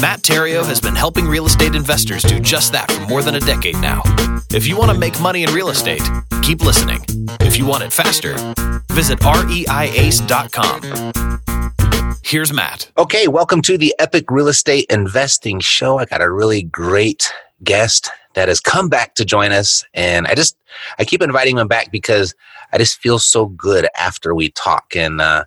Matt Theriault has been helping real estate investors do just that for more than a decade now. If you want to make money in real estate, keep listening. If you want it faster, visit reiace.com. Here's Matt. Okay, welcome to the Epic Real Estate Investing Show. I got a really great guest that has come back to join us, and I just I keep inviting him back because I just feel so good after we talk, and uh,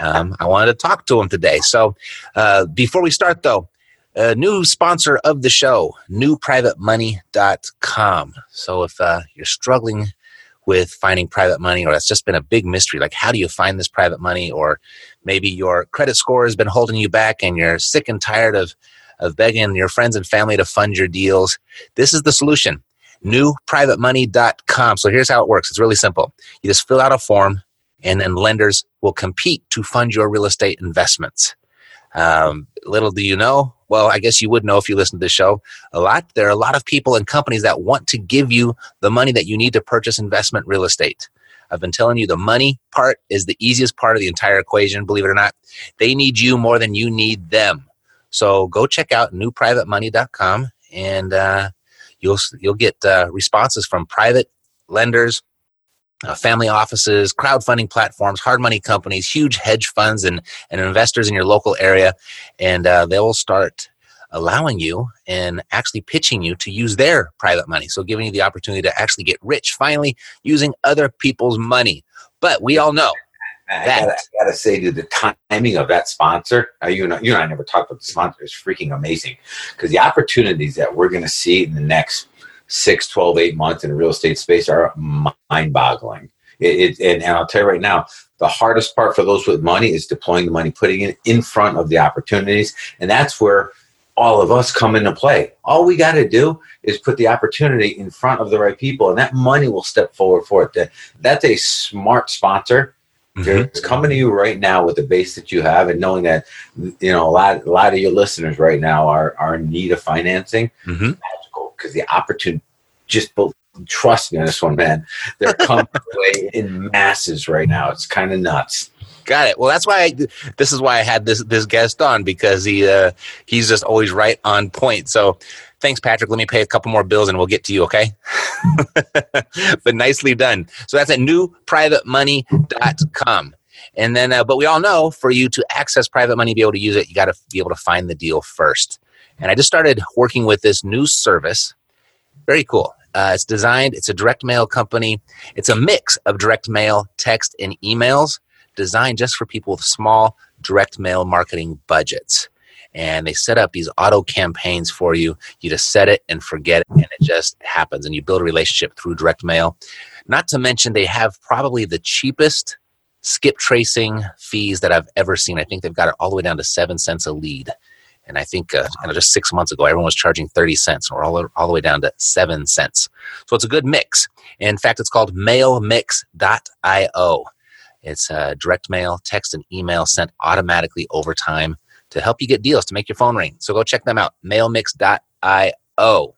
um, I wanted to talk to him today. So uh, before we start, though, a new sponsor of the show, newprivatemoney.com. So if uh, you're struggling with finding private money, or that's just been a big mystery, like how do you find this private money, or maybe your credit score has been holding you back and you're sick and tired of, of begging your friends and family to fund your deals, this is the solution. Newprivatemoney.com. So here's how it works it's really simple. You just fill out a form, and then lenders will compete to fund your real estate investments. Um, little do you know, well, I guess you would know if you listen to the show a lot. There are a lot of people and companies that want to give you the money that you need to purchase investment real estate. I've been telling you the money part is the easiest part of the entire equation, believe it or not. They need you more than you need them. So go check out newprivatemoney.com and uh, you'll, you'll get uh, responses from private lenders, uh, family offices, crowdfunding platforms, hard money companies, huge hedge funds, and, and investors in your local area. And uh, they will start allowing you and actually pitching you to use their private money. So giving you the opportunity to actually get rich finally using other people's money. But we all know I gotta, I gotta, say to the timing of that sponsor, uh, you know, you and I never talked about the sponsor. It's freaking amazing because the opportunities that we're going to see in the next six, 12, eight months in the real estate space are mind boggling. It, it, and, and I'll tell you right now, the hardest part for those with money is deploying the money, putting it in front of the opportunities. And that's where all of us come into play. All we got to do is put the opportunity in front of the right people, and that money will step forward for it. That's a smart sponsor. Mm-hmm. It's coming to you right now with the base that you have, and knowing that you know a lot, a lot of your listeners right now are are in need of financing. Mm-hmm. Because the opportunity just both trust me on this one, man. They're coming in masses right now. It's kind of nuts. Got it. Well, that's why I, this is why I had this this guest on because he uh, he's just always right on point. So, thanks, Patrick. Let me pay a couple more bills and we'll get to you. Okay. but nicely done. So that's at newprivatemoney.com. And then, uh, but we all know for you to access private money, be able to use it, you got to be able to find the deal first. And I just started working with this new service. Very cool. Uh, it's designed. It's a direct mail company. It's a mix of direct mail, text, and emails designed just for people with small direct mail marketing budgets. And they set up these auto campaigns for you. You just set it and forget it, and it just happens. And you build a relationship through direct mail. Not to mention, they have probably the cheapest skip tracing fees that I've ever seen. I think they've got it all the way down to seven cents a lead. And I think uh, know, just six months ago, everyone was charging 30 cents, or all, all the way down to seven cents. So it's a good mix. In fact, it's called mailmix.io. It's uh, direct mail, text, and email sent automatically over time to help you get deals to make your phone ring. So go check them out, mailmix.io.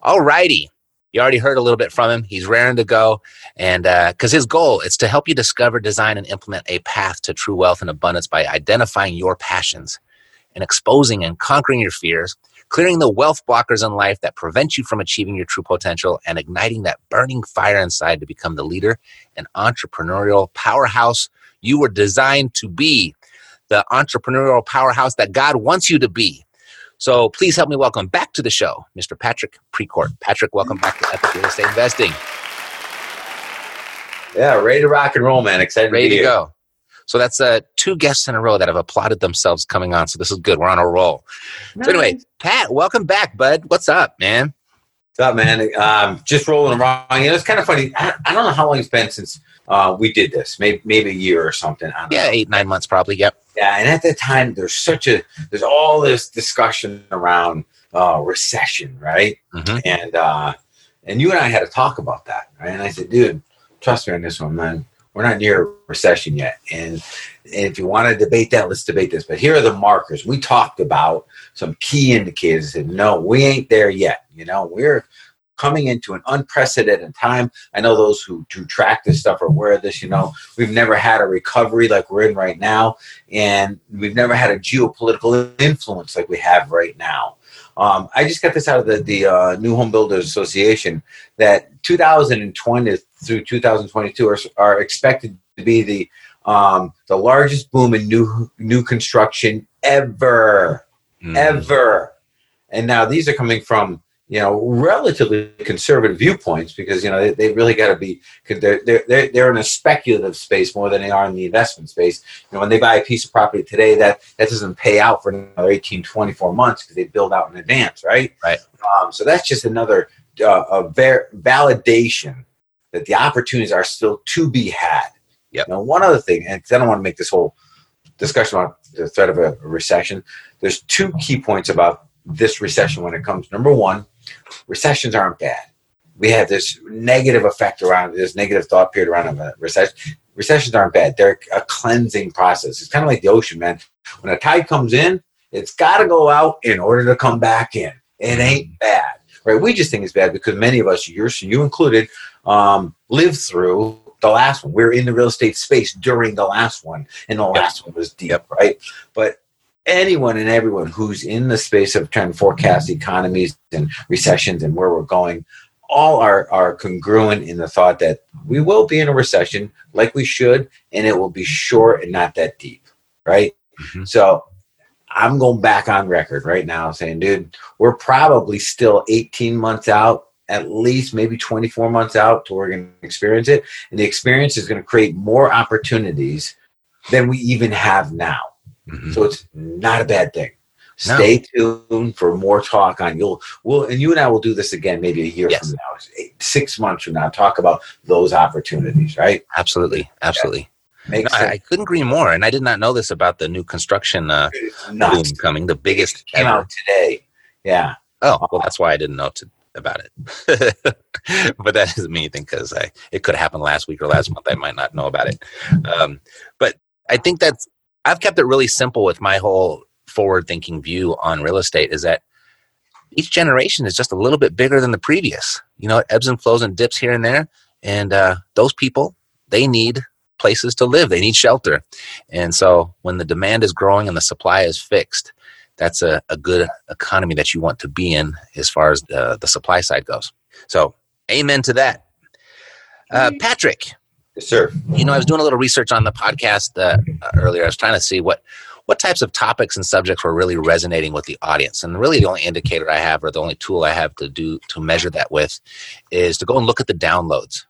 All righty. You already heard a little bit from him. He's raring to go. And because uh, his goal is to help you discover, design, and implement a path to true wealth and abundance by identifying your passions and exposing and conquering your fears clearing the wealth blockers in life that prevent you from achieving your true potential, and igniting that burning fire inside to become the leader and entrepreneurial powerhouse you were designed to be, the entrepreneurial powerhouse that God wants you to be. So please help me welcome back to the show, Mr. Patrick Precourt. Patrick, welcome back to Epic Real Estate Investing. Yeah, ready to rock and roll, man. Excited ready to, to go. So that's uh, two guests in a row that have applauded themselves coming on. So this is good. We're on a roll. Nice. So anyway, Pat, welcome back, bud. What's up, man? What's up, man? Um, just rolling around. You know, it's kind of funny. I, I, don't know how long it's been since uh, we did this. Maybe maybe a year or something. yeah, know. eight nine months probably. Yep. Yeah, and at that time, there's such a there's all this discussion around uh, recession, right? Mm-hmm. And uh, and you and I had to talk about that Right? And I said, dude, trust me on this one, man. We're not near a recession yet. And, and if you want to debate that, let's debate this. But here are the markers. We talked about some key indicators. And no, we ain't there yet. You know, we're coming into an unprecedented time. I know those who, who track this stuff are aware of this. You know, we've never had a recovery like we're in right now, and we've never had a geopolitical influence like we have right now. Um, I just got this out of the, the uh, New Home Builders Association that 2020 through 2022 are, are expected to be the um, the largest boom in new new construction ever, mm. ever. And now these are coming from you know relatively conservative viewpoints because you know they, they really got to be they're, they're they're in a speculative space more than they are in the investment space. You know when they buy a piece of property today that that doesn't pay out for another 18 24 months because they build out in advance right? Right. Um, so that's just another uh, a ver- validation that the opportunities are still to be had. Yep. now one other thing and i don't want to make this whole discussion about the threat of a recession there's two key points about this recession when it comes. Number one recessions aren't bad. We have this negative effect around this negative thought period around a recession. Recessions aren't bad. They're a cleansing process. It's kind of like the ocean, man. When a tide comes in, it's got to go out in order to come back in. It ain't bad, right? We just think it's bad because many of us, you you included, um, lived through the last one. We are in the real estate space during the last one, and the last one was deep, right? But anyone and everyone who's in the space of trying to forecast economies and recessions and where we're going all are, are congruent in the thought that we will be in a recession like we should and it will be short and not that deep right mm-hmm. so i'm going back on record right now saying dude we're probably still 18 months out at least maybe 24 months out to we're going to experience it and the experience is going to create more opportunities than we even have now Mm-hmm. So it's not a bad thing. No. Stay tuned for more talk on you'll will and you and I will do this again maybe a year yes. from now, eight, six months from now. Talk about those opportunities, right? Absolutely, absolutely. Yeah. No, I, I, couldn't agree more, and I did not know this about the new construction uh, boom coming, the biggest it came ever. out today. Yeah. Oh well, that's why I didn't know to, about it. but that doesn't mean anything because I it could have happened last week or last month. I might not know about it. Um, but I think that's I've kept it really simple with my whole forward thinking view on real estate is that each generation is just a little bit bigger than the previous. You know, it ebbs and flows and dips here and there. And uh, those people, they need places to live, they need shelter. And so when the demand is growing and the supply is fixed, that's a, a good economy that you want to be in as far as the, the supply side goes. So, amen to that. Uh, Patrick, Yes, sir. You know, I was doing a little research on the podcast uh, earlier. I was trying to see what what types of topics and subjects were really resonating with the audience. And really, the only indicator I have, or the only tool I have to do to measure that with, is to go and look at the downloads.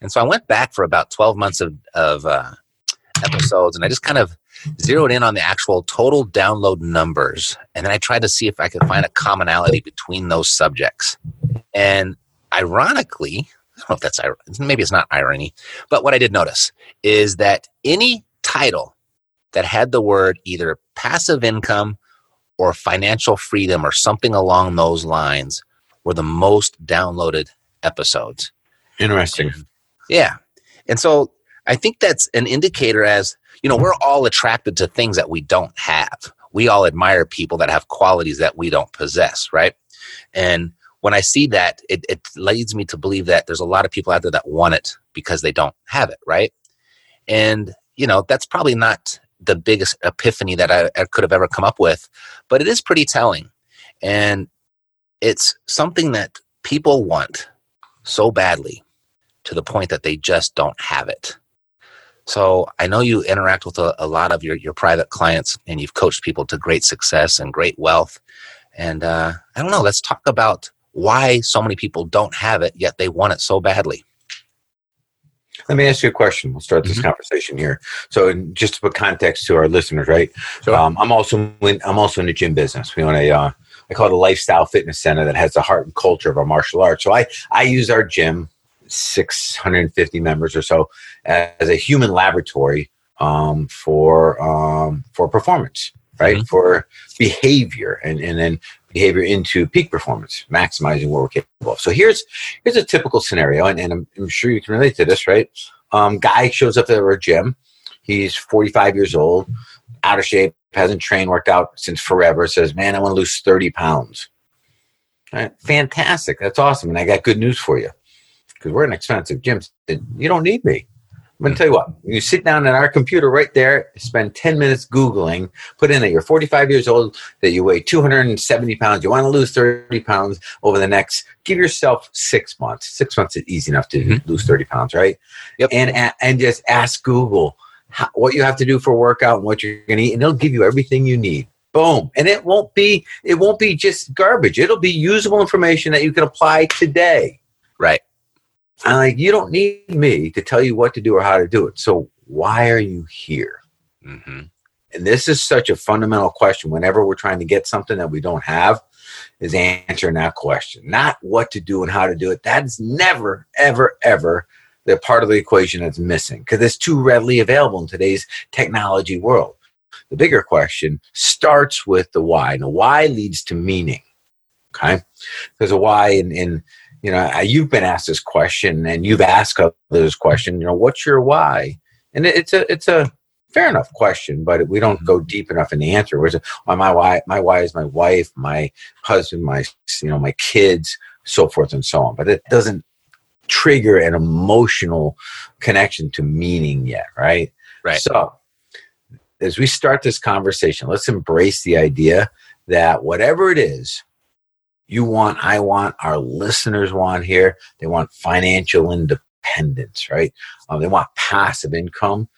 And so I went back for about twelve months of of uh, episodes, and I just kind of zeroed in on the actual total download numbers, and then I tried to see if I could find a commonality between those subjects. And ironically, don't know if that's irony, maybe it's not irony, but what I did notice is that any title that had the word either passive income or financial freedom or something along those lines were the most downloaded episodes. Interesting. Yeah. And so I think that's an indicator as, you know, we're all attracted to things that we don't have. We all admire people that have qualities that we don't possess, right? And when I see that, it, it leads me to believe that there's a lot of people out there that want it because they don't have it, right? And, you know, that's probably not the biggest epiphany that I, I could have ever come up with, but it is pretty telling. And it's something that people want so badly to the point that they just don't have it. So I know you interact with a, a, lot of your, your private clients and you've coached people to great success and great wealth. And uh, I don't know, let's talk about why so many people don't have it yet they want it so badly. Let me ask you a question. We'll start this mm-hmm. conversation here. So, in, just to put context to our listeners, right? Sure. Um, I'm also in, I'm also in the gym business. We own a uh, I call it a lifestyle fitness center that has the heart and culture of our martial arts. So I I use our gym, 650 members or so, as a human laboratory um, for um, for performance right? Mhm. For behavior and, and then behavior into peak performance, maximizing what we're capable of. So here's here's a typical scenario, and, and I'm, I'm sure you can relate to this, right? Um, guy shows up at our gym. He's 45 years old, out of shape, hasn't trained, worked out since forever. Says, "Man, I want to lose 30 pounds." Right, fantastic. That's awesome. And I got good news for you because we're an expensive gym. You don't need me. I'm going to tell you what, you sit down at our computer right there, spend 10 minutes Googling, put in that you're 45 years old, that you weigh 270 pounds, you want to lose 30 pounds over the next, give yourself six months. Six months is easy enough to Mhm. lose 30 pounds, right? Yep. And, and just ask Google how, what you have to do for workout and what you're going to eat, and it'll give you everything you need. Boom. And it won't be, it won't be just garbage. It'll be usable information that you can apply today. Right. I'm like, you don't need me to tell you what to do or how to do it. So why are you here? hmm And this is such a fundamental question whenever we're trying to get something that we don't have, is answering that question. Not what to do and how to do it. That's never, ever, ever the part of the equation that's missing because it's too readily available in today's technology world. The bigger question starts with the why. And the why leads to meaning. Okay. There's a why in, in you know, you've been asked this question and you've asked others this question, you know, what's your why? And it's a, it's a fair enough question, but we don't go mm-hmm. deep enough in the answer. Whereas well, my why, my why is my wife, my husband, my, you know, my kids, so forth and so on. But it doesn't trigger an emotional connection to meaning yet. Right. Right. So as we start this conversation, let's embrace the idea that whatever it is you want, I want, our listeners want here, they want financial independence, right? Um, they want passive income.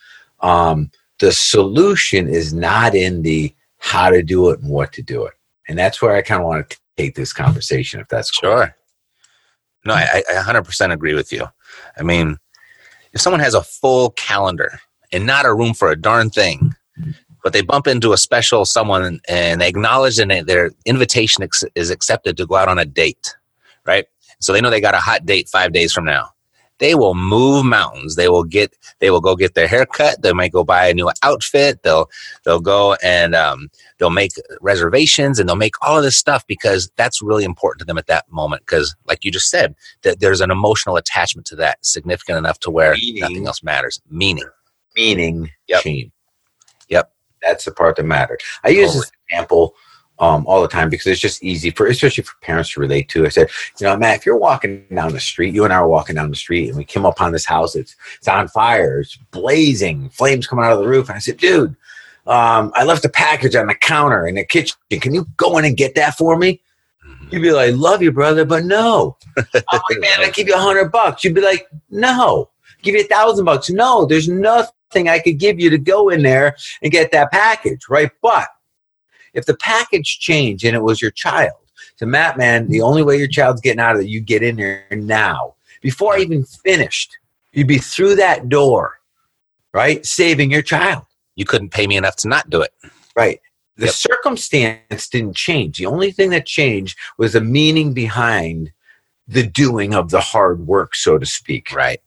Um, the solution is not in the how to do it and what to do it. And that's where I kind of want to take this conversation, if that's cool. Sure. No, I, I 100% agree with you. I mean, if someone has a full calendar and not a room for a darn thing, but they bump into a special someone and they acknowledge and they- their invitation ex- is accepted to go out on a date, right? So they know they got a hot date five days from now. They will move mountains. They will get. They will go get their hair cut. They might go buy a new outfit. They'll they'll go and um, they'll make reservations and they'll make all of this stuff because that's really important to them at that moment. Because, like you just said, that there's an emotional attachment to that significant enough to where Meaning. nothing else matters. Meaning. Meaning Yep. change. That's the part that mattered. I use this example um, all the time because it's just easy for, especially for parents to relate to. I said, you know, Matt, if you're walking down the street, you and I are walking down the street, and we came upon this house, it's it's on fire, it's blazing, flames coming out of the roof, and I said, dude, um, I left a package on the counter in the kitchen. Can you go in and get that for me? You'd be like, love you, brother, but no. I'm like, man, I'll give you a hundred bucks. You'd be like, no. Give you a thousand bucks. No, there's nothing I could give you to go in there and get that package, right? But if the package changed and it was your child, so Matt, man, the only way your child's getting out of it, you get in there now. Before I even finished, you'd be through that door, right? Saving your child. You couldn't pay me enough to not do it. Right. The Yep. circumstance didn't change. The only thing that changed was the meaning behind the doing of the hard work, so to speak. Right.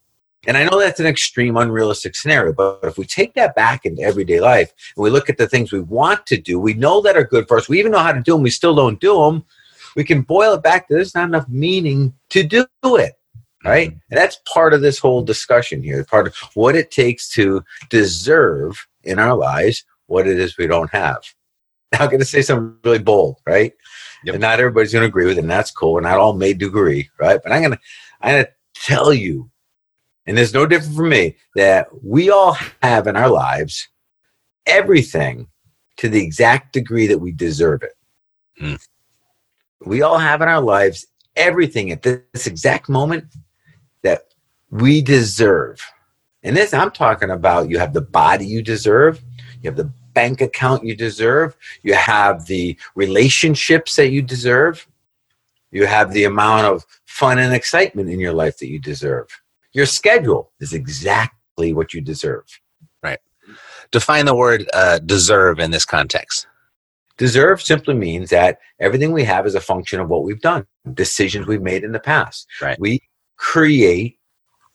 And I know that's an extreme, unrealistic scenario, but if we take that back into everyday life and we look at the things we want to do, we know that are good for us, we even know how to do them, we still don't do them, we can boil it back to there's not enough meaning to do it. Right. Mm-hmm. And that's part of this whole discussion here, part of what it takes to deserve in our lives what it is we don't have. Now, I'm going to say something really bold, right? Yep. And not everybody's going to agree with it, and that's cool. We're not all made to agree, right? But I'm going to, I'm going to tell you, and there's no different for me, that we all have in our lives everything to the exact degree that we deserve it. Hmm. We all have in our lives everything at this exact moment that we deserve. And this, I'm talking about you have the body you deserve, you have the bank account you deserve, you have the relationships that you deserve, you have the amount of fun and excitement in your life that you deserve. Your schedule is exactly what you deserve. Right. Define the word uh, deserve in this context. Deserve simply means that everything we have is a function of what we've done, decisions we've made in the past. Right. We create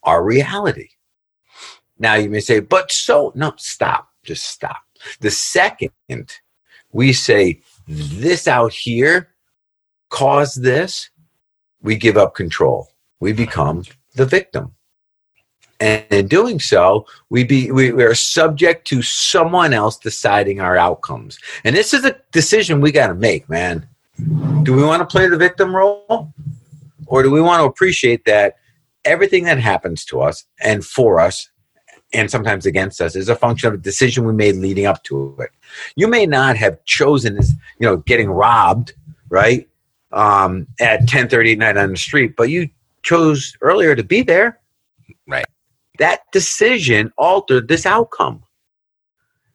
our reality. Now you may say, but so, no, stop, just stop. The second we say this out here caused this, we give up control. We become the victim. And in doing so, we be we, we are subject to someone else deciding our outcomes. And this is a decision we got to make, man. Do we want to play the victim role? Or do we want to appreciate that everything that happens to us and for us and sometimes against us is a function of a decision we made leading up to it. You may not have chosen this, you know, getting robbed, right? Um, at 10:30 at night on the street, but you chose earlier to be there. Right. That decision altered this outcome.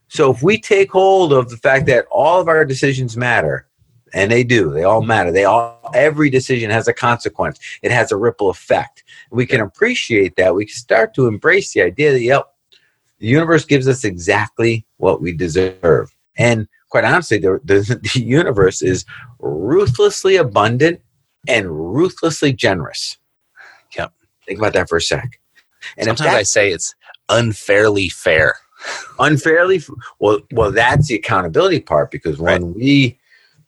So if we take hold of the fact that all of our decisions matter, and they do, they all matter. They all every decision has a consequence. It has a ripple effect. We can appreciate that. We can start to embrace the idea that yep, the universe gives us exactly what we deserve. And quite honestly, the, the, the universe is ruthlessly abundant and ruthlessly generous. Yep. Think about that for a sec. And sometimes I say it's unfairly fair. unfairly well well that's the accountability part because when right. we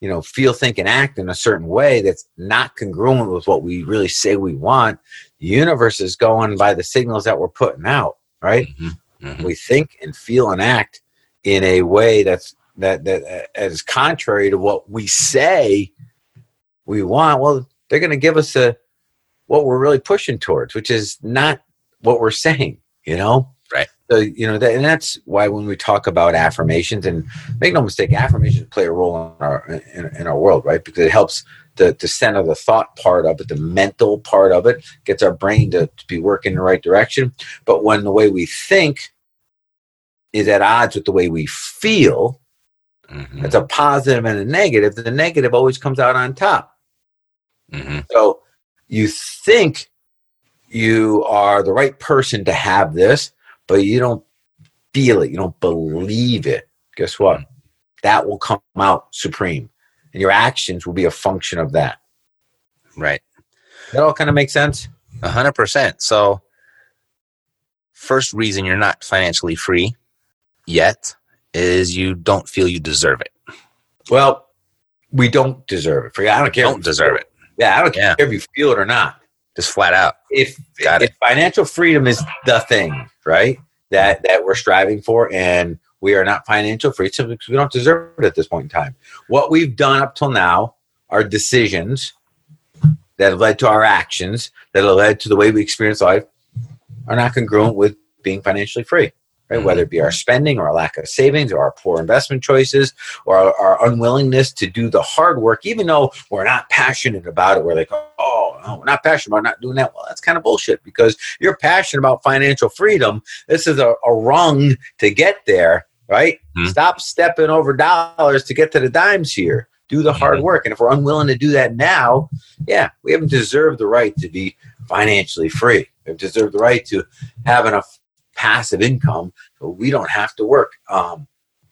you know feel think and act in a certain way that's not congruent with what we really say we want the universe is going by the signals that we're putting out right mm-hmm. Mm-hmm. we think and feel and act in a way that's that that uh, is contrary to what we say we want well they're going to give us a what we're really pushing towards which is not what we're saying you know? Right. So you know that, and that's why when we talk about affirmations and make no mistake affirmations play a role in our in, in our world right? Because it helps the, to center the thought part of it the mental part of it gets our brain to, to be working in the right direction. But when the way we think is at odds with the way we feel mm-hmm. it's a positive and a negative. The negative always comes out on top. Mm-hmm. so you think you are the right person to have this but you don't feel it, you don't believe it, guess what? That will come out supreme. And your actions will be a function of that. Right. That all kind of makes sense? A hundred percent. So first reason you're not financially free yet is you don't feel you deserve it. Well, we don't deserve it. For you, I don't care. Don't deserve it. Yeah, I don't care if you feel it or not. Just flat out. If, Got if it. financial freedom is the thing, right? That that we're striving for, and we are not financial free simply because we don't deserve it at this point in time. What we've done up till now are decisions that have led to our actions that have led to the way we experience life are not congruent with being financially free right? Whether it be our spending or our lack of savings or our poor investment choices or our, our, unwillingness to do the hard work, even though we're not passionate about it. We're like, oh, no, we're not passionate about not doing that. Well, that's kind of bullshit because you're passionate about financial freedom. This is a, a rung to get there, right? Mm-hmm. Stop stepping over dollars to get to the dimes here. Do the hard mm-hmm. work. And if we're unwilling to do that now, yeah, we haven't deserved the right to be financially free. We've deserved the right to have enough passive income so we don't have to work um,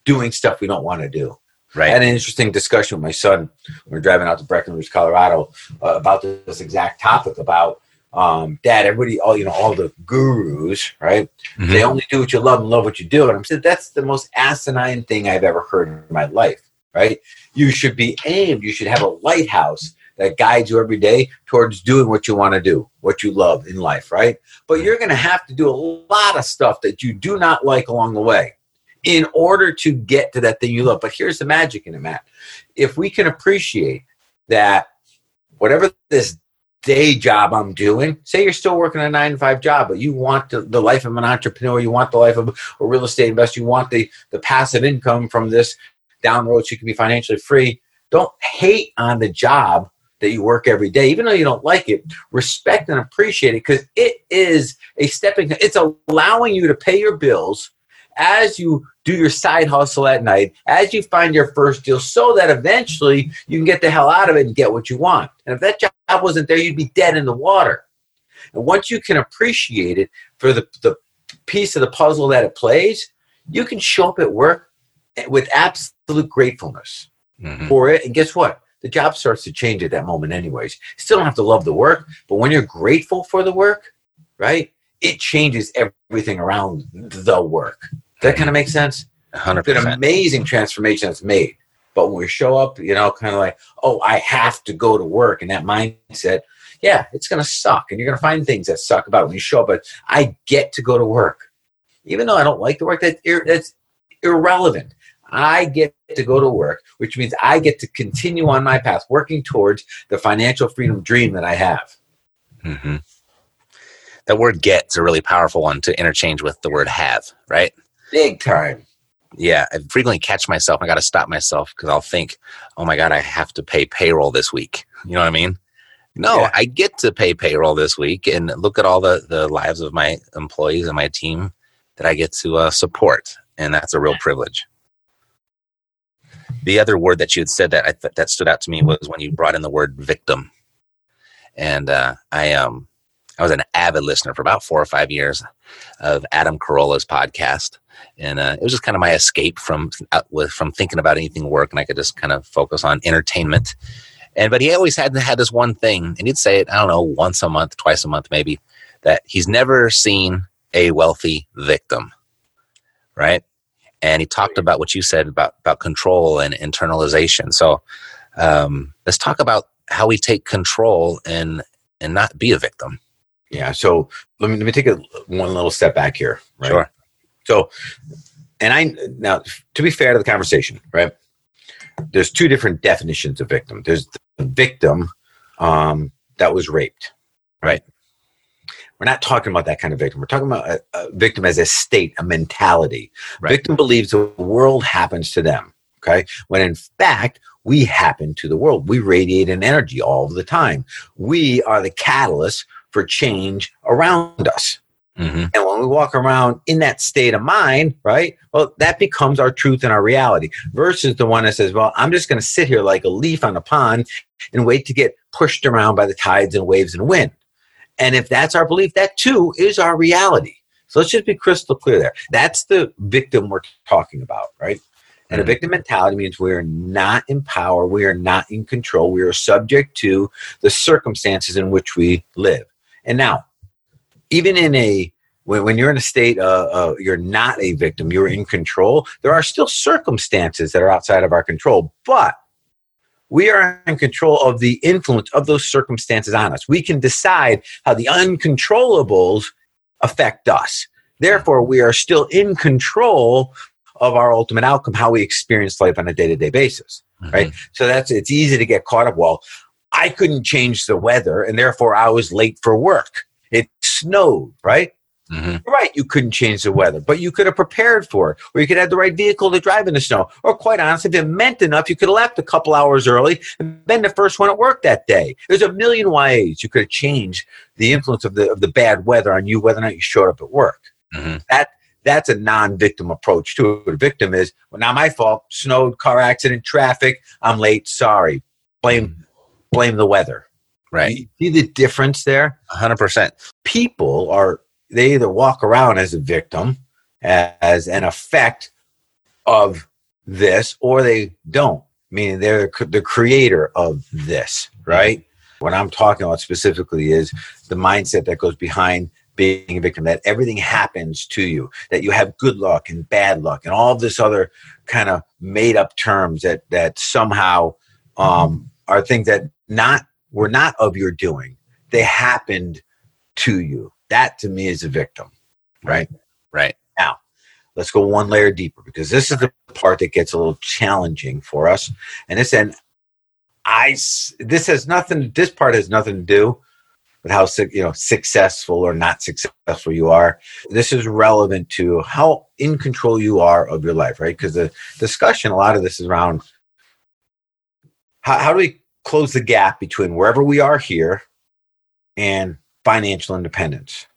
doing stuff we don't want to do. Right. I had an interesting discussion with my son. When We are driving out to Breckenridge, Colorado, uh, about this exact topic about um, dad, everybody, all you know, all the gurus, right? Mm-hmm. They only do what you love and love what you do. And I'm saying that's the most asinine thing I've ever heard in my life, right? You should be aimed. You should have a lighthouse that guides you every day towards doing what you want to do, what you love in life, right? But you're going to have to do a lot of stuff that you do not like along the way in order to get to that thing you love. But here's the magic in it, Matt. If we can appreciate that whatever this day job I'm doing, say you're still working a nine to five job, but you want the, the life of an entrepreneur, you want the life of a real estate investor, you want the, the passive income from this down road so you can be financially free. Don't hate on the job that you work every day, even though you don't like it, respect and appreciate it because it is a stepping. It's allowing you to pay your bills as you do your side hustle at night, as you find your first deal, so that eventually you can get the hell out of it and get what you want. And if that job wasn't there, you'd be dead in the water. And once you can appreciate it for the, the piece of the puzzle that it plays, you can show up at work with absolute gratefulness mm-hmm. for it. And guess what? The job starts to change at that moment anyways. You still don't have to love the work, but when you're grateful for the work, right? It changes everything around the work. That kind of makes sense? 100%. It's an amazing transformation that's made. But when we show up, you know, kind of like, oh, I have to go to work, and that mindset, yeah, it's going to suck, and you're going to find things that suck about it when you show up. But I get to go to work, even though I don't like the work. That that's irrelevant. I get to go to work, which means I get to continue on my path, working towards the financial freedom dream that I have. Mm-hmm. That word "get's" a really powerful one to interchange with the word "have," right? Big time. Yeah, I frequently catch myself. I got to stop myself because I'll think, "Oh my god, I have to pay payroll this week." You know what I mean? No, yeah. I get to pay payroll this week, and look at all the the lives of my employees and my team that I get to uh, support, and that's a real privilege. The other word that you had said that I th- that stood out to me was when you brought in the word victim, and uh, I um I was an avid listener for about four or five years of Adam Carolla's podcast, and uh, it was just kind of my escape from with from thinking about anything work, and I could just kind of focus on entertainment. And but he always had had this one thing, and he'd say it I don't know once a month, twice a month, maybe that he's never seen a wealthy victim, right? And he talked about what you said about about control and internalization. So um, let's talk about how we take control and and not be a victim. Yeah. So let me let me take a one little step back here. Right? Sure. So, and I now to be fair to the conversation, right? There's two different definitions of victim. There's the victim um, that was raped, right? We're not talking about that kind of victim. We're talking about a, a victim as a state, a mentality. Right. Victim believes the world happens to them. Okay. When in fact, we happen to the world. We radiate an energy all the time. We are the catalyst for change around us. Mm-hmm. And when we walk around in that state of mind, right? Well, that becomes our truth and our reality versus the one that says, well, I'm just going to sit here like a leaf on a pond and wait to get pushed around by the tides and waves and wind. And if that's our belief, that too is our reality. So let's just be crystal clear there. That's the victim we're talking about, right? And a mm-hmm. victim mentality means we are not in power, we are not in control, we are subject to the circumstances in which we live. And now, even in a when, when you're in a state uh, uh, you're not a victim, you're in control. There are still circumstances that are outside of our control, but we are in control of the influence of those circumstances on us. We can decide how the uncontrollables affect us. Therefore, we are still in control of our ultimate outcome, how we experience life on a day to day basis. Mm-hmm. Right. So that's it's easy to get caught up. Well, I couldn't change the weather, and therefore I was late for work. It snowed, right? Mm-hmm. Right, you couldn't change the weather, but you could have prepared for it, or you could have the right vehicle to drive in the snow. Or, quite honestly, if it meant enough, you could have left a couple hours early and been the first one at work that day. There's a million ways you could have changed the influence of the of the bad weather on you, whether or not you showed up at work. Mm-hmm. That that's a non-victim approach to it. The victim is, well, not my fault. Snowed, car accident, traffic. I'm late. Sorry. Blame mm-hmm blame the weather. Right. You see the difference there? 100%. People are, they either walk around as a victim, as an effect of this, or they don't, meaning they're the creator of this, right? What I'm talking about specifically is the mindset that goes behind being a victim, that everything happens to you, that you have good luck and bad luck, and all this other kind of made up terms that that somehow um, are things that not were not of your doing. They happened to you. That to me is a victim. Right? Right. Now, let's go one layer deeper because this is the part that gets a little challenging for us. And this and I this has nothing this part has nothing to do with how you know successful or not successful you are. This is relevant to how in control you are of your life, right? Because the discussion, a lot of this is around how, how do we close the gap between wherever we are here and financial independence,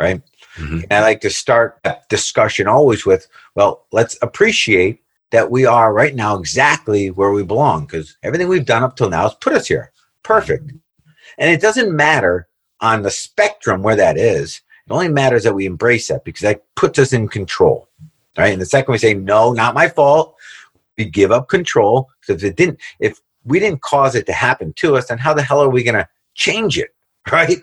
right? Mm-hmm. And I like to start that discussion always with, well, let's appreciate that we are right now exactly where we belong because everything we've done up till now has put us here. Perfect. And it doesn't matter on the spectrum where that is. It only matters that we embrace that because that puts us in control. Right. And the second we say, no, not my fault, we give up control. Because if it didn't, if we didn't cause it to happen to us, then how the hell are we going to change it? Right?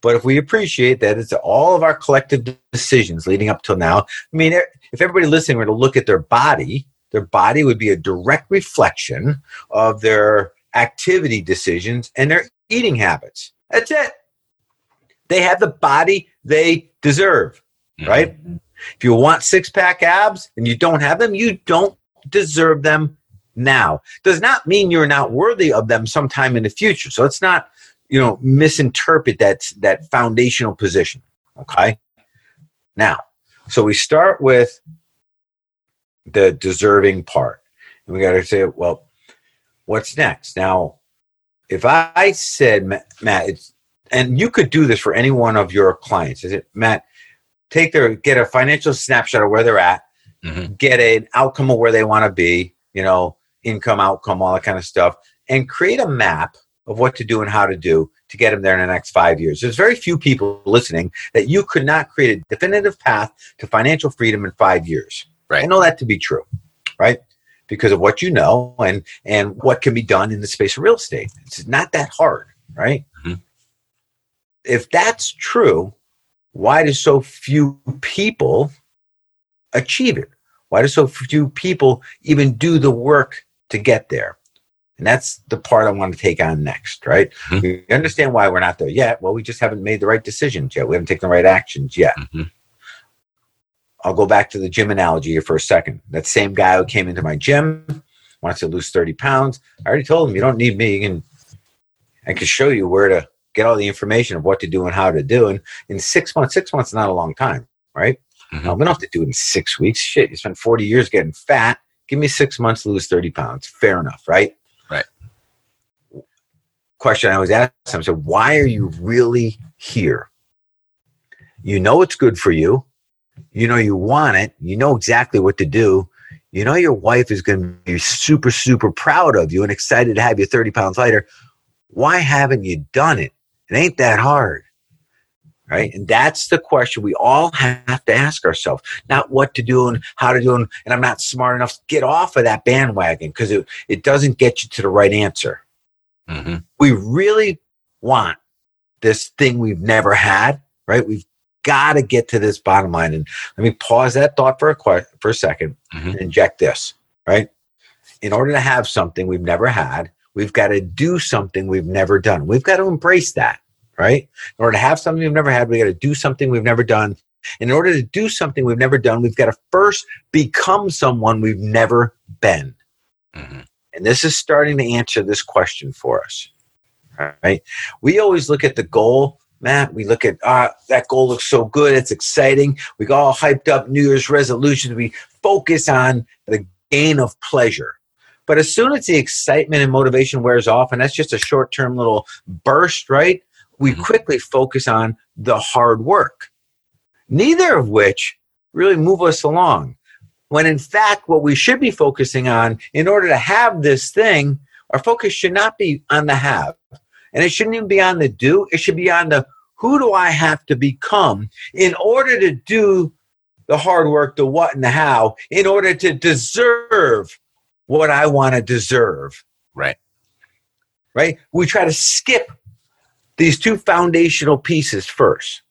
But if we appreciate that it's all of our collective decisions leading up till now, I mean, if everybody listening were to look at their body their body would be a direct reflection of their activity decisions and their eating habits. That's it. They have the body they deserve, mm-hmm. right? If you want six pack abs and you don't have them, you don't deserve them now. Does not mean you're not worthy of them sometime in the future. So it's not, you know, misinterpret that that foundational position. Okay. Now, so we start with the deserving part. And we got to say, well, what's next? Now, if I said, Matt, it's, and you could do this for any one of your clients, is it, Matt? Take their get a financial snapshot of where they're at, Mm-hmm. get an outcome of where they want to be, you know, income, outcome, all that kind of stuff, and create a map of what to do and how to do to get them there in the next five years. There's very few people listening that you could not create a definitive path to financial freedom in five years. Right. I know that to be true, right? Because of what you know and and what can be done in the space of real estate. It's not that hard, right? Mhm. If that's true, why do so few people achieve it? Why do so few people even do the work to get there? And that's the part I want to take on next, right? Mhm. We understand why we're not there yet. Well, we just haven't made the right decisions yet. We haven't taken the right actions yet. Mhm. I'll go back to the gym analogy here for a second. That same guy who came into my gym wants to lose 30 pounds. I already told him you don't need me. You can I can show you where to get all the information of what to do and how to do. And in six months, six months is not a long time, right? Mhm. Uh, we don't have to do it in six weeks. Shit, you spent 40 years getting fat. Give me six months to lose 30 pounds. Fair enough, right? Question I always ask them, so why are you really here? You know it's good for you. You know you want it. You know exactly what to do. You know your wife is going to be super, super proud of you and excited to have you 30 pounds lighter. Why haven't you done it? It ain't that hard. Right. And that's the question we all have to ask ourselves. Not what to do and how to do. And, and I'm not smart enough to get off of that bandwagon because it, it doesn't get you to the right answer. Mhm. We really want this thing we've never had, right? We've got to get to this bottom line. And let me pause that thought for a que- for a 2nd Mhm. and inject this, right? In order to have something we've never had, we've got to do something we've never done. We've got to embrace that, right? In order to have something we've never had, we got to do something we've never done. In order to do something we've never done, we've got to first become someone we've never been. Mhm. And this is starting to answer this question for us. Right? We always look at the goal, Matt. We look at ah, that goal looks so good, it's exciting. We got all hyped up New Year's resolutions. We focus on the gain of pleasure. But as soon as the excitement and motivation wears off, and that's just a short term little burst, right? We Mhm. quickly focus on the hard work, neither of which really move us along when in fact what we should be focusing on in order to have this thing our focus should not be on the have. And it shouldn't even be on the do it should be on the who do i have to become in order to do the hard work the what and the how in order to deserve what i want to deserve. Right. right? We try to skip these two foundational pieces first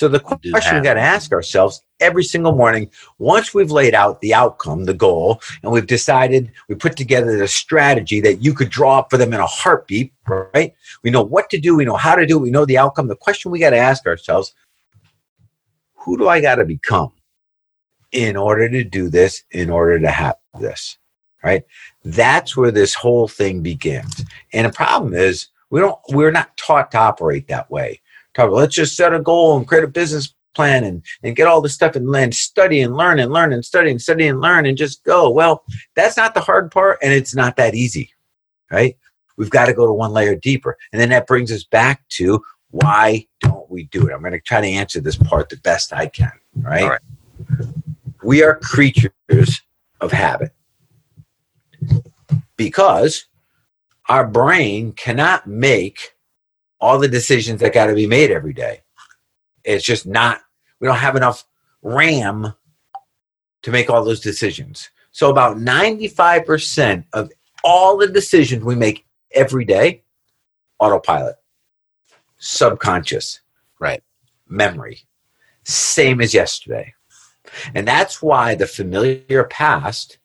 so the question we have. got to ask ourselves every single morning once we've laid out the outcome, the goal, and we've decided, we put together the strategy that you could draw up for them in a heartbeat, right? We know what to do, we know how to do, it, we know the outcome. The question we got to ask ourselves who do I got to become in order to do this, in order to have this, right? That's where this whole thing begins. And the problem is, we don't, we're not taught to operate that way. Talk, let's just set a goal and create a business plan and, and get all this stuff and then study and learn and learn and study and study and learn and just go. Well, that's not the hard part and it's not that easy, right? We've got to go to one layer deeper. And then that brings us back to why don't we do it? I'm going to try to answer this part the best I can, right? All right. We are creatures of habit because our brain cannot make all the decisions that got to be made every day. It's just not, we don't have enough RAM to make all those decisions. So, about 95% of all the decisions we make every day, autopilot, subconscious, Right. memory, same as yesterday. And that's why the familiar past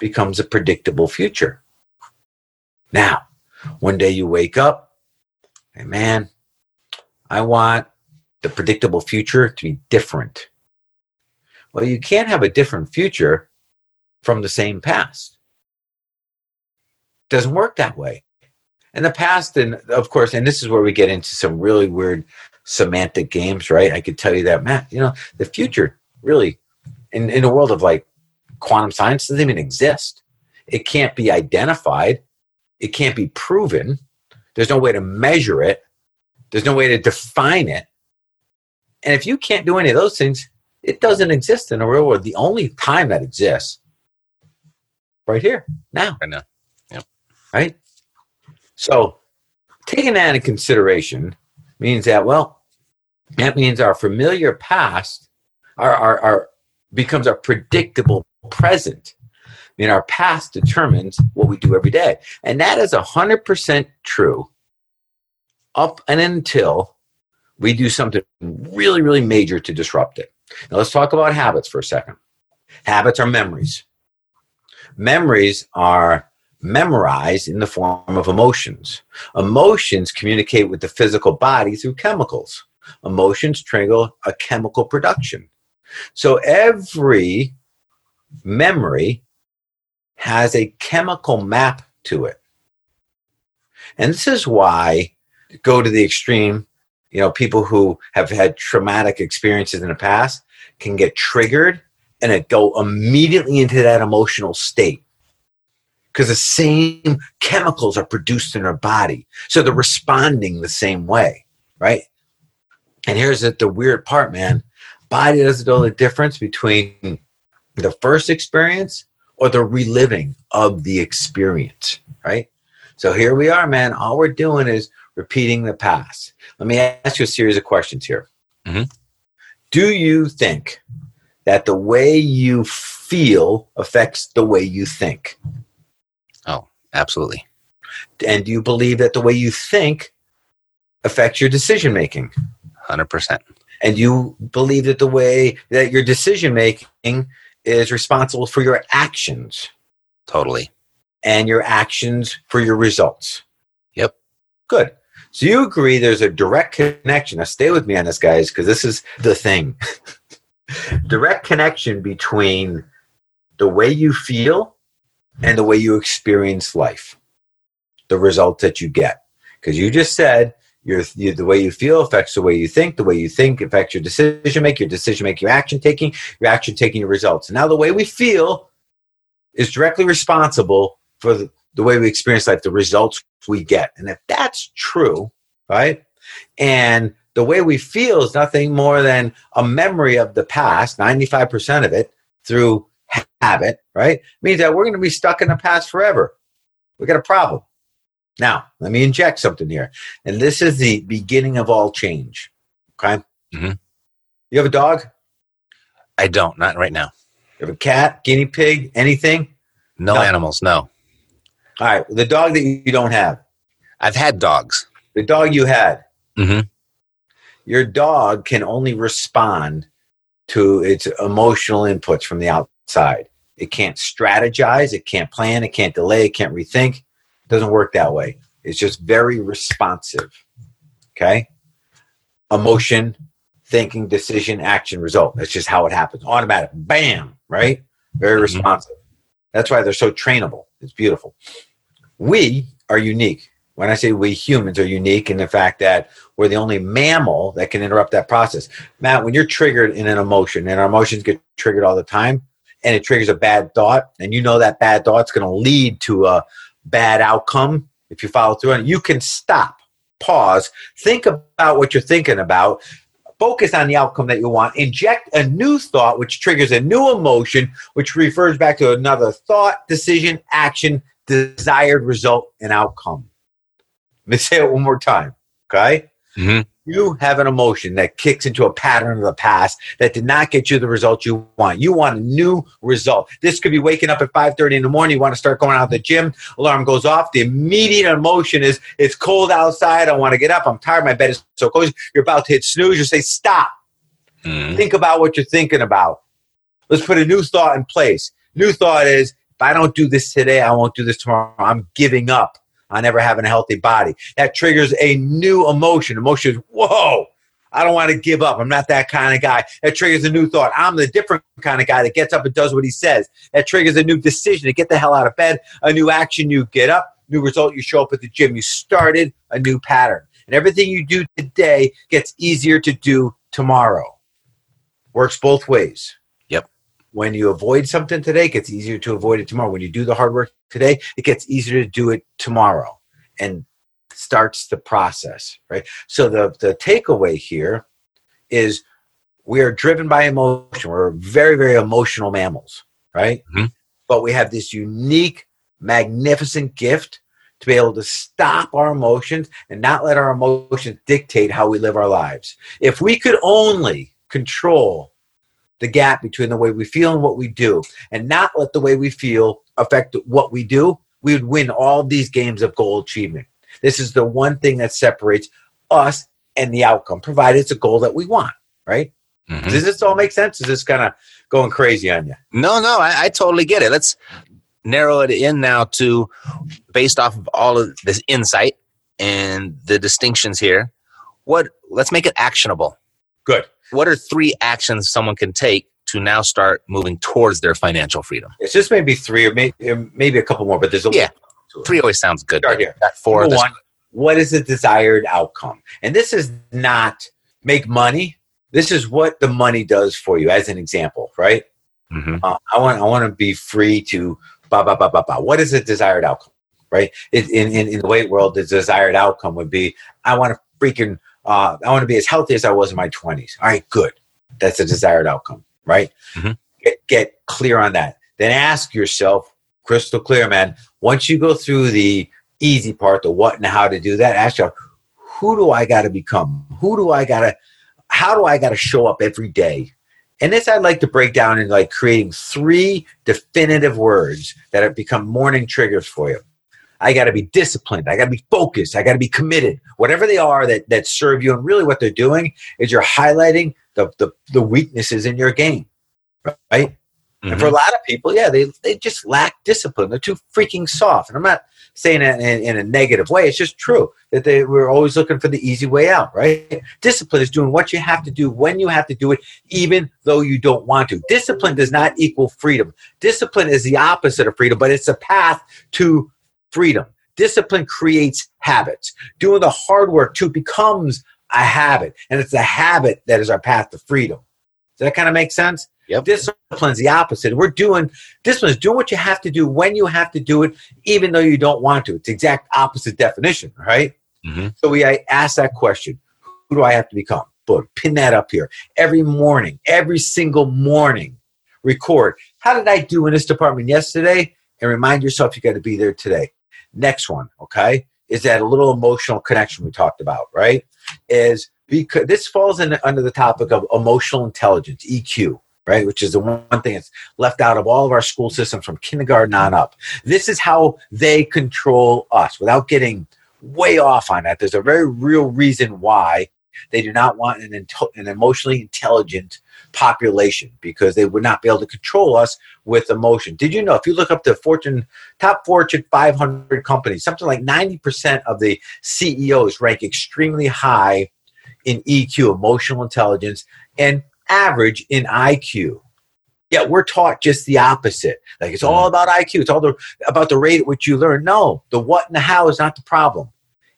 becomes a predictable future. Now, one day you wake up, and man, I want the predictable future to be different. Well, you can't have a different future from the same past. Doesn't work that way. And the past, and of course, and this is where we get into some really weird semantic games, right? I could tell you that, Matt, you know, the future really, in, in a world of like quantum science, doesn't even exist. It can't be identified, it can't be proven. There's no way to measure it, there's no way to define it. And if you can't do any of those things, it doesn't exist in the real world. The only time that exists, right here, now. Right now. Yep. Right? So, taking that into consideration means that, well, that means our familiar past our, our, our becomes our predictable present. I mean, our past determines what we do every day. And that is 100% true up and until we do something really, really major to disrupt it. Now, let's talk about habits for a second. Habits are memories. Memories are memorized in the form of emotions. Emotions communicate with the physical body through chemicals. Emotions trigger a chemical production. So every memory has a chemical map to it. And this is why go to the extreme, you know, people who have had traumatic experiences in the past can get triggered and it go immediately into that emotional state because the same chemicals are produced in our body. So they're responding the same way, right? And here's the, the weird part, man. Body doesn't know the difference between the first experience or the reliving of the experience, right? So here we are, man. All we're doing is repeating the past. Let me ask you a series of questions here. Mhm. Do you think that the way you feel affects the way you think? Oh, absolutely. And do you believe that the way you think affects your decision making? 100%. And you believe that the way that your decision making is responsible for your actions Totally. and your actions for your results? Yep. Good. So you agree there's a direct connection. Now stay with me on this, guys, because this is the thing. direct connection between the way you feel and the way you experience life, the result that you get. Because you just said your, you, the way you feel affects the way you think. The way you think affects your decision making. Your decision making, your action taking. Your action taking, your results. And now the way we feel is directly responsible for the, the way we experience life, the results we get. And if that's true, right? And the way we feel is nothing more than a memory of the past, 95% of it through habit, right? Means that we're going to be stuck in the past forever. We got a problem. Now, let me inject something here. And this is the beginning of all change. Okay. Mhm. You have a dog? I don't. Not right now. You have a cat, guinea pig, anything? No, No. animals. No. All right. The dog that you don't have, I've had dogs. the dog you had, hmm your dog can only respond to its emotional inputs from the outside. It can't strategize, it can't plan, it can't delay, it can't rethink. Doesn't work that way. It's just very responsive. Okay? Emotion, thinking, decision, action, result. That's just how it happens. Automatic. Bam, right? Very Mhm. responsive. That's why they're so trainable. It's beautiful. We are unique. When I say we humans are unique in the fact that we're the only mammal that can interrupt that process. Matt, when you're triggered in an emotion, and our emotions get triggered all the time, and it triggers a bad thought, and you know that bad thought's going to lead to a bad outcome if you follow through on it, you can stop, pause, think about what you're thinking about, focus on the outcome that you want, inject a new thought, which triggers a new emotion, which refers back to another thought, decision, action, desired result, and outcome. Let me say it one more time. Okay? hmm You have an emotion that kicks into a pattern of the past that did not get you the result you want. You want a new result. This could be waking up at 5:30 in the morning. You want to start going out to the gym. Alarm goes off. The immediate emotion is it's cold outside. I want to get up. I'm tired. My bed is so cozy. You're about to hit snooze. You say stop. hmm Think about what you're thinking about. Let's put a new thought in place. New thought is if I don't do this today, I won't do this tomorrow. I'm giving up on ever having a healthy body. That triggers a new emotion. Emotion is, whoa, I don't want to give up. I'm not that kind of guy. That triggers a new thought. I'm the different kind of guy that gets up and does what he says. That triggers a new decision to get the hell out of bed, a new action. You get up, new result. You show up at the gym. You started a new pattern. And everything you do today gets easier to do tomorrow. Works both ways. When you avoid something today, it gets easier to avoid it tomorrow. When you do the hard work today, it gets easier to do it tomorrow. And starts the process, right? So the the takeaway here is we are driven by emotion. We're very very emotional mammals, right? Mhm. But we have this unique, magnificent gift to be able to stop our emotions and not let our emotions dictate how we live our lives. If we could only control the gap between the way we feel and what we do and not let the way we feel affect what we do, we would win all these games of goal achievement. This is the one thing that separates us and the outcome, provided it's a goal that we want, right? Mhm. Does this all make sense? Is this kind of going crazy on you? No, no, I, I totally get it. Let's narrow it in now to based off of all of this insight and the distinctions here. What let's make it actionable. Good. What are three actions someone can take to now start moving towards their financial freedom? It's just maybe three or maybe, maybe a couple more, but there's a Yeah. Three always sounds good. Start here. Got four. Number one, what is the desired outcome? And this is not make money. This is what the money does for you, as an example, right? Mhm. Uh, I want I want to be free to ba ba ba ba ba. What is the desired outcome, right? It, in, in in the weight world, the desired outcome would be I want to freaking uh, I want to be as healthy as I was in my twenties. All right, good. That's a desired outcome, right? Mhm. Get get clear on that. Then ask yourself, crystal clear, man. Once you go through the easy part, the what and how to do that, ask yourself, who do I got to become? Who do I got to? How do I got to show up every day? And this I'd like to break down in like creating three definitive words that have become morning triggers for you. I got to be disciplined. I got to be focused. I got to be committed. Whatever they are that that serve you, and really what they're doing is you're highlighting the the, the weaknesses in your game, right? And for a mm-hmm. lot of people, yeah, they they just lack discipline. They're too freaking soft. And I'm not saying it in, in a negative way. It's just true that they we're always looking for the easy way out, right? Discipline is doing what you have to do when you have to do it, even though you don't want to. Discipline does not equal freedom. Discipline is the opposite of freedom, but it's a path to freedom. Discipline creates habits. Doing the hard work too becomes a habit, and it's the habit that is our path to freedom. Does that kind of make sense? Yep. Discipline's the opposite. We're doing discipline is doing what you have to do when you have to do it, even though you don't want to. It's the exact opposite definition, right? Mhm. So we I ask that question: Who do I have to become? Boom, pin that up here every morning, every single morning. Record. How did I do in this department yesterday? And remind yourself you got to be there today. Next one, okay, is that a little emotional connection we talked about, right? Is because this falls in under the topic of emotional intelligence, EQ, right? Which is the one thing that's left out of all of our school systems from kindergarten on up. This is how they control us without getting way off on that. There's a very real reason why they do not want an, an emotionally intelligent population because they would not be able to control us with emotion. Did you know if you look up the Fortune top Fortune 500 companies, something like 90% of the CEOs rank extremely high in EQ, emotional intelligence, and average in IQ. Yet we're taught just the opposite. Like it's all mm-hmm. about IQ. It's all the, about the rate at which you learn. No, the what and the how is not the problem.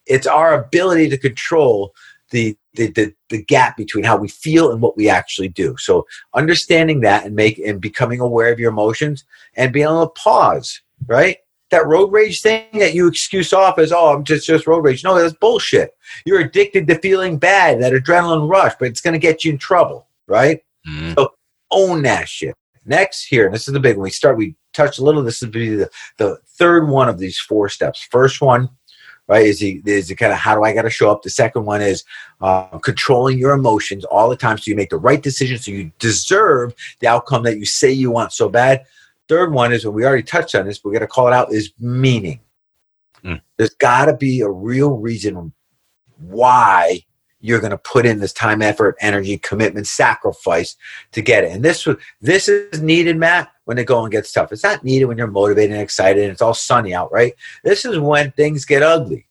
It's our ability to control the, the, the, the gap between how we feel and what we actually do. So understanding that and make and becoming aware of your emotions and being able to pause, right? That road rage thing that you excuse off as, oh, I'm just just road rage. No, that's bullshit. You're addicted to feeling bad, that adrenaline rush, but it's gonna get you in trouble, right? Mhm. own that shit. Next, here, and this is the big one. We start, we touched a little. This would be the, the third one of these four steps. First one, right, is the, is the kind of how do I got to show up. The second one is uh, controlling your emotions all the time so you make the right decision so you deserve the outcome that you say you want so bad. Third one is, and we already touched on this, but we got to call it out, is meaning. Mm. There's got to be a real reason why you're going to put in this time, effort, energy, commitment, sacrifice to get it. And this this is needed, Matt, when the going gets tough. It's not needed when you're motivated and excited and it's all sunny out, right? This is when things get ugly.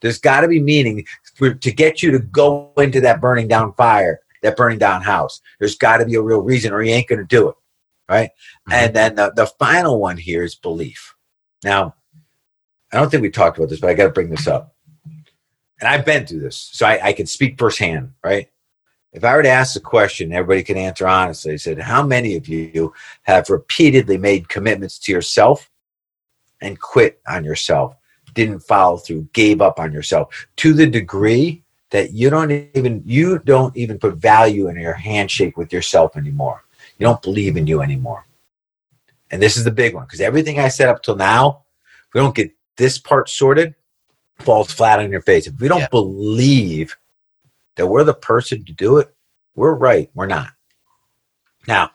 There's got to be meaning for, to get you to go into that burning down fire, that burning down house. There's got to be a real reason, or you ain't going to do it, right? Mm-hmm. And then the, the final one here is belief. Now, I don't think we talked about this, but I got to bring this up and I've been through this, so I, I can speak firsthand, right? If I were to ask the question, everybody can answer honestly. I said, How many of you have repeatedly made commitments to yourself and quit on yourself, didn't follow through, gave up on yourself to the degree that you don't even you don't even put value in your handshake with yourself anymore. You don't believe in you anymore. And this is the big one because everything I said up till now, if we don't get this part sorted, falls flat on your face. If we don't yeah. believe that we're the person to do it, we're right. We're not. Now,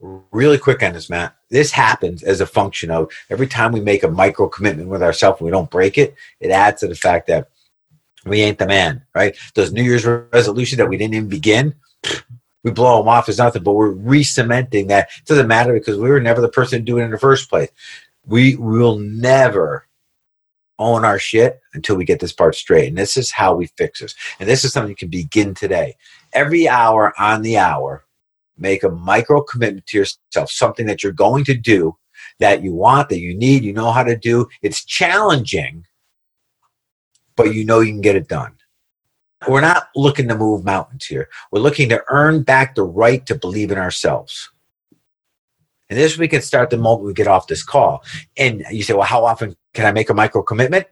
really quick on this, Matt. This happens as a function of every time we make a micro commitment with ourselves and we don't break it, it adds to the fact that we ain't the man, right? Those New Year's resolutions that we didn't even begin, we blow them off as nothing, but we're re cementing that. It doesn't matter because we were never the person to do it in the first place. We will never own our shit until we get this part straight. And this is how we fix this. And this is something you can begin today. Every hour on the hour, make a micro commitment to yourself, something that you're going to do that you want, that you need, you know how to do. It's challenging, but you know you can get it done. We're not looking to move mountains here. We're looking to earn back the right to believe in ourselves. And this we can start the moment we get off this call. And you say, well, how often can I make a micro commitment?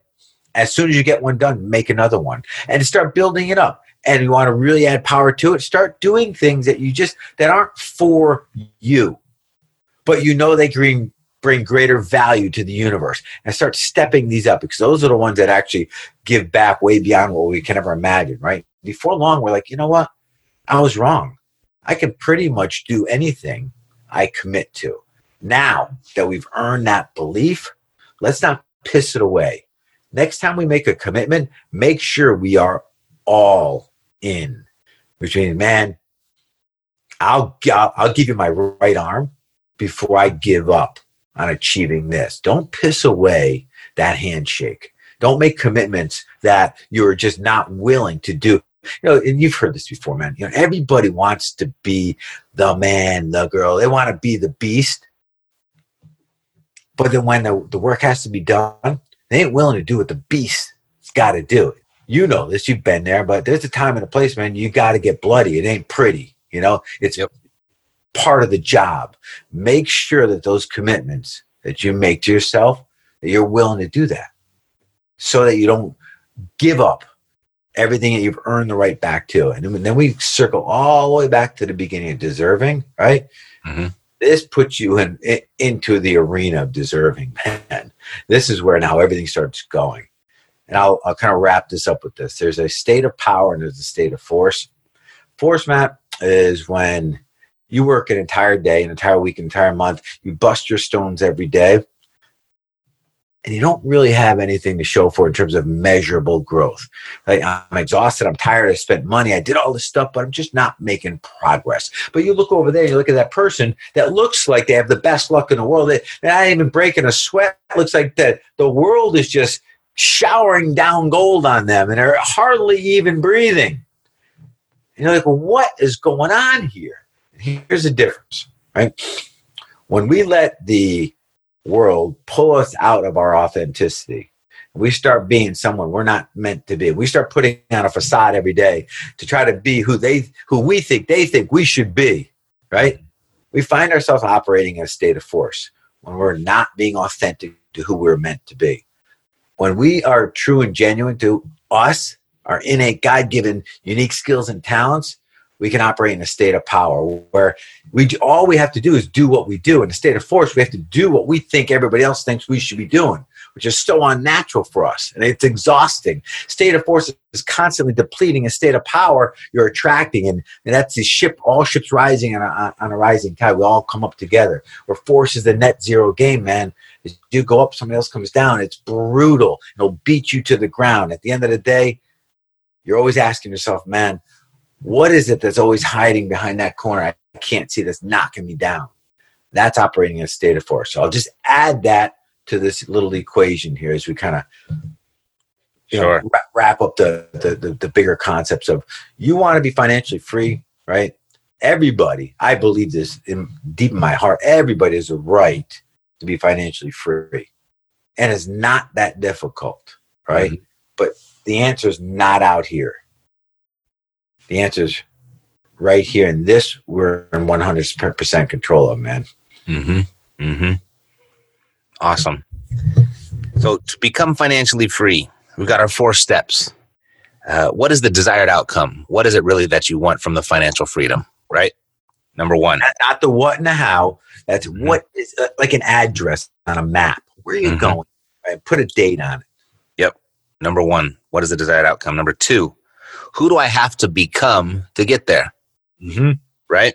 As soon as you get one done, make another one and start building it up. And you want to really add power to it, start doing things that you just that aren't for you, but you know they bring bring greater value to the universe and start stepping these up because those are the ones that actually give back way beyond what we can ever imagine, right? Before long, we're like, you know what? I was wrong. I can pretty much do anything I commit to. Now that we've earned that belief, let's not piss it away. Next time we make a commitment, make sure we are all in. Which means, man, I'll, I'll, I'll give you my right arm before I give up on achieving this. Don't piss away that handshake. Don't make commitments that you're just not willing to do you know, and you've heard this before, man. You know, everybody wants to be the man, the girl. They want to be the beast. But then when the, the work has to be done, they ain't willing to do what the beast's got to do. You know this, you've been there, but there's a time and a place, man. You got to get bloody. It ain't pretty. You know, it's yep. part of the job. Make sure that those commitments that you make to yourself, that you're willing to do that so that you don't give up everything that you've earned the right back to. And then we circle all the way back to the beginning of deserving, right? Mm-hmm. This puts you in, in, into the arena of deserving, man. This is where now everything starts going. And I'll, I'll kind of wrap this up with this. There's a state of power and there's a state of force. Force Matt is when you work an entire day, an entire week, an entire month. You bust your stones every day and you don't really have anything to show for in terms of measurable growth. Like I'm exhausted, I'm tired, I spent money, I did all this stuff, but I'm just not making progress. But you look over there, you look at that person that looks like they have the best luck in the world. They, they're not even breaking a sweat. It looks like that the world is just showering down gold on them and they're hardly even breathing. And you're like, well, what is going on here? Here's the difference, right? When we let the world pull us out of our authenticity. We start being someone we're not meant to be. We start putting on a facade every day to try to be who they who we think they think we should be, right? We find ourselves operating in a state of force when we're not being authentic to who we're meant to be. When we are true and genuine to us, our innate God-given unique skills and talents, we can operate in a state of power where we all we have to do is do what we do. In a state of force, we have to do what we think everybody else thinks we should be doing, which is so unnatural for us. And it's exhausting. State of force is constantly depleting. A state of power, you're attracting. And, and that's the ship, all ships rising on a, on a rising tide. We all come up together. Where force is the net zero game, man. As you go up, somebody else comes down. It's brutal. It'll beat you to the ground. At the end of the day, you're always asking yourself, man, what is it that's always hiding behind that corner? I can't see that's knocking me down. That's operating in a state of force. So I'll just add that to this little equation here as we kind of Sure. know, wrap, up the, the, the the bigger concepts of you want to be financially free, right? Everybody, I believe this in deep in my heart. Everybody has a right to be financially free, and it's not that difficult, right? Mm-hmm. But the answer is not out here. The answer is right here, and this we're in one hundred percent control of, man. Mm-hmm. Mm-hmm. Awesome. So to become financially free, we've got our four steps. Uh, what is the desired outcome? What is it really that you want from the financial freedom? Right. Number one. Not, not the what and the how. That's Mhm. what is uh, like an address on a map. Where are you Mhm. going? Right? Put a date on it. Yep. Number one. What is the desired outcome? Number two. Who do I have to become to get there? Mm-hmm. Right.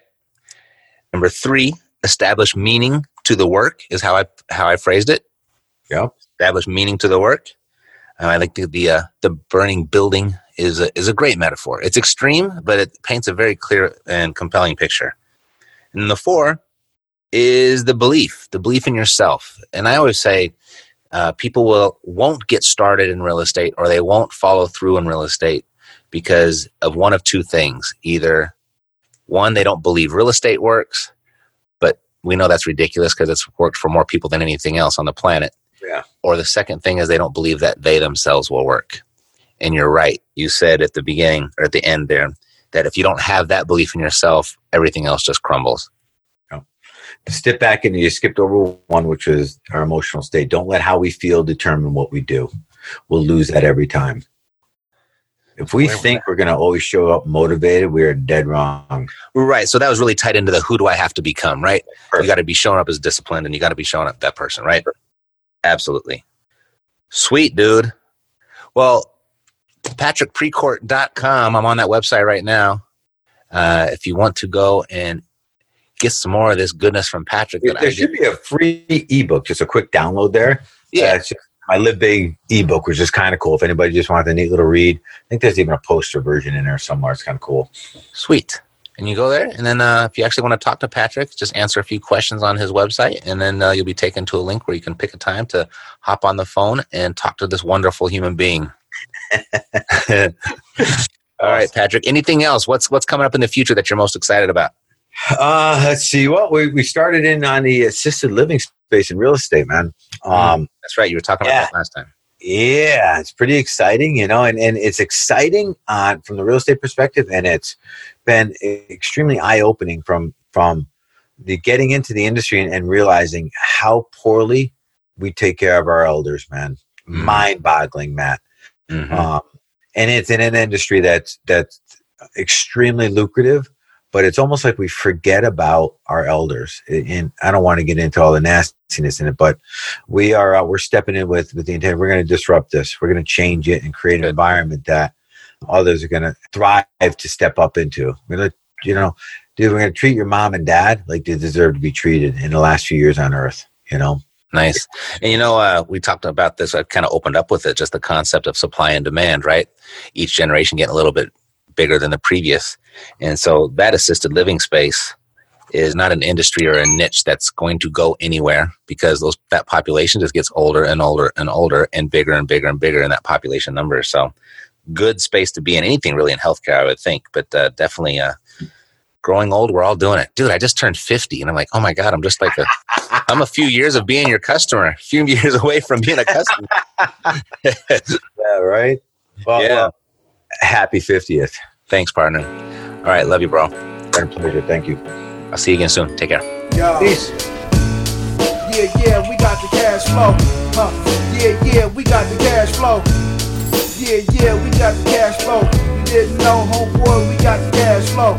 Number three. Establish meaning to the work is how I how I phrased it. Yep. establish meaning to the work. Uh, I think the the, uh, the burning building is a, is a great metaphor. It's extreme, but it paints a very clear and compelling picture. And the four is the belief, the belief in yourself. And I always say, uh, people will won't get started in real estate or they won't follow through in real estate because of one of two things: either one, they don't believe real estate works, but we know that's ridiculous because it's worked for more people than anything else on the planet Yeah. or the second thing is they don't believe that they themselves will work. And you're right. You said at the beginning or at the end there that if you don't have that belief in yourself, everything else just crumbles. Step back and you skipped over one, which is our emotional state. Don't let how we feel determine what we do. We'll lose that every time. If we think we're going to always show up motivated, we are dead wrong. Right. So that was really tied into the who do I have to become, right? You got to be showing up as disciplined and you got to be showing up that person, right? Absolutely. Sweet, dude. Well, patrickprecourt.com. I'm on that website right now. Uh, if you want to go and get some more of this goodness from Patrick, that I There should be a free ebook, just a quick download there. yeah, Uh, my Live Big ebook, which is kind of cool. If anybody just wanted a neat little read, I think there's even a poster version in there somewhere. It's kind of cool. Sweet. And you go there, and then uh, if you actually want to talk to Patrick, just answer a few questions on his website, and then uh, you'll be taken to a link where you can pick a time to hop on the phone and talk to this wonderful human being. All right, Patrick. Anything else? What's what's coming up in the future that you're most excited about? Uh, let's see. Well, we, we started in on the assisted living space in real estate, man. Um, That's right. You were talking about that last time. Yeah, it's pretty exciting, you know, and, and it's exciting on from the real estate perspective, and it's been extremely eye opening from from the getting into the industry and, and realizing how poorly we take care of our elders, man. Mhm. Mind boggling, Matt. Mhm. Um, and it's in an industry that's that's extremely lucrative, but it's almost like we forget about our elders. And I don't want to get into all the nastiness in it, but we are uh, we're stepping in with with the intent. We're going to disrupt this. We're going to change it and create an environment that others are going to thrive to step up into. We're going to, you know, dude, we're going to treat your mom and dad like they deserve to be treated in the last few years on Earth. You know, Nice. And you know, uh, we talked about this. I kind of opened up with it, just the concept of supply and demand, right? Each generation getting a little bit bigger than the previous. And so that assisted living space is not an industry or a niche that's going to go anywhere because those that population just gets older and older and older and bigger and bigger and bigger in that population number. So good space to be in anything really in healthcare, I would think, but uh, definitely uh, growing old. We're all doing it, dude. I just turned 50 and I'm like, oh my God, I'm just like a, I'm a few years of being your customer, a few years away from being a customer. yeah, right. Well, Yeah. well, happy fiftieth. Thanks, partner. All right, love you, bro. Been a pleasure. Thank you. I'll see you again soon. Take care. Yo. Peace. Yeah, yeah, we got the cash flow. Huh. Yeah, yeah, we got the cash flow. Yeah, yeah, we got the cash flow. You didn't know, homeboy, we got the cash flow.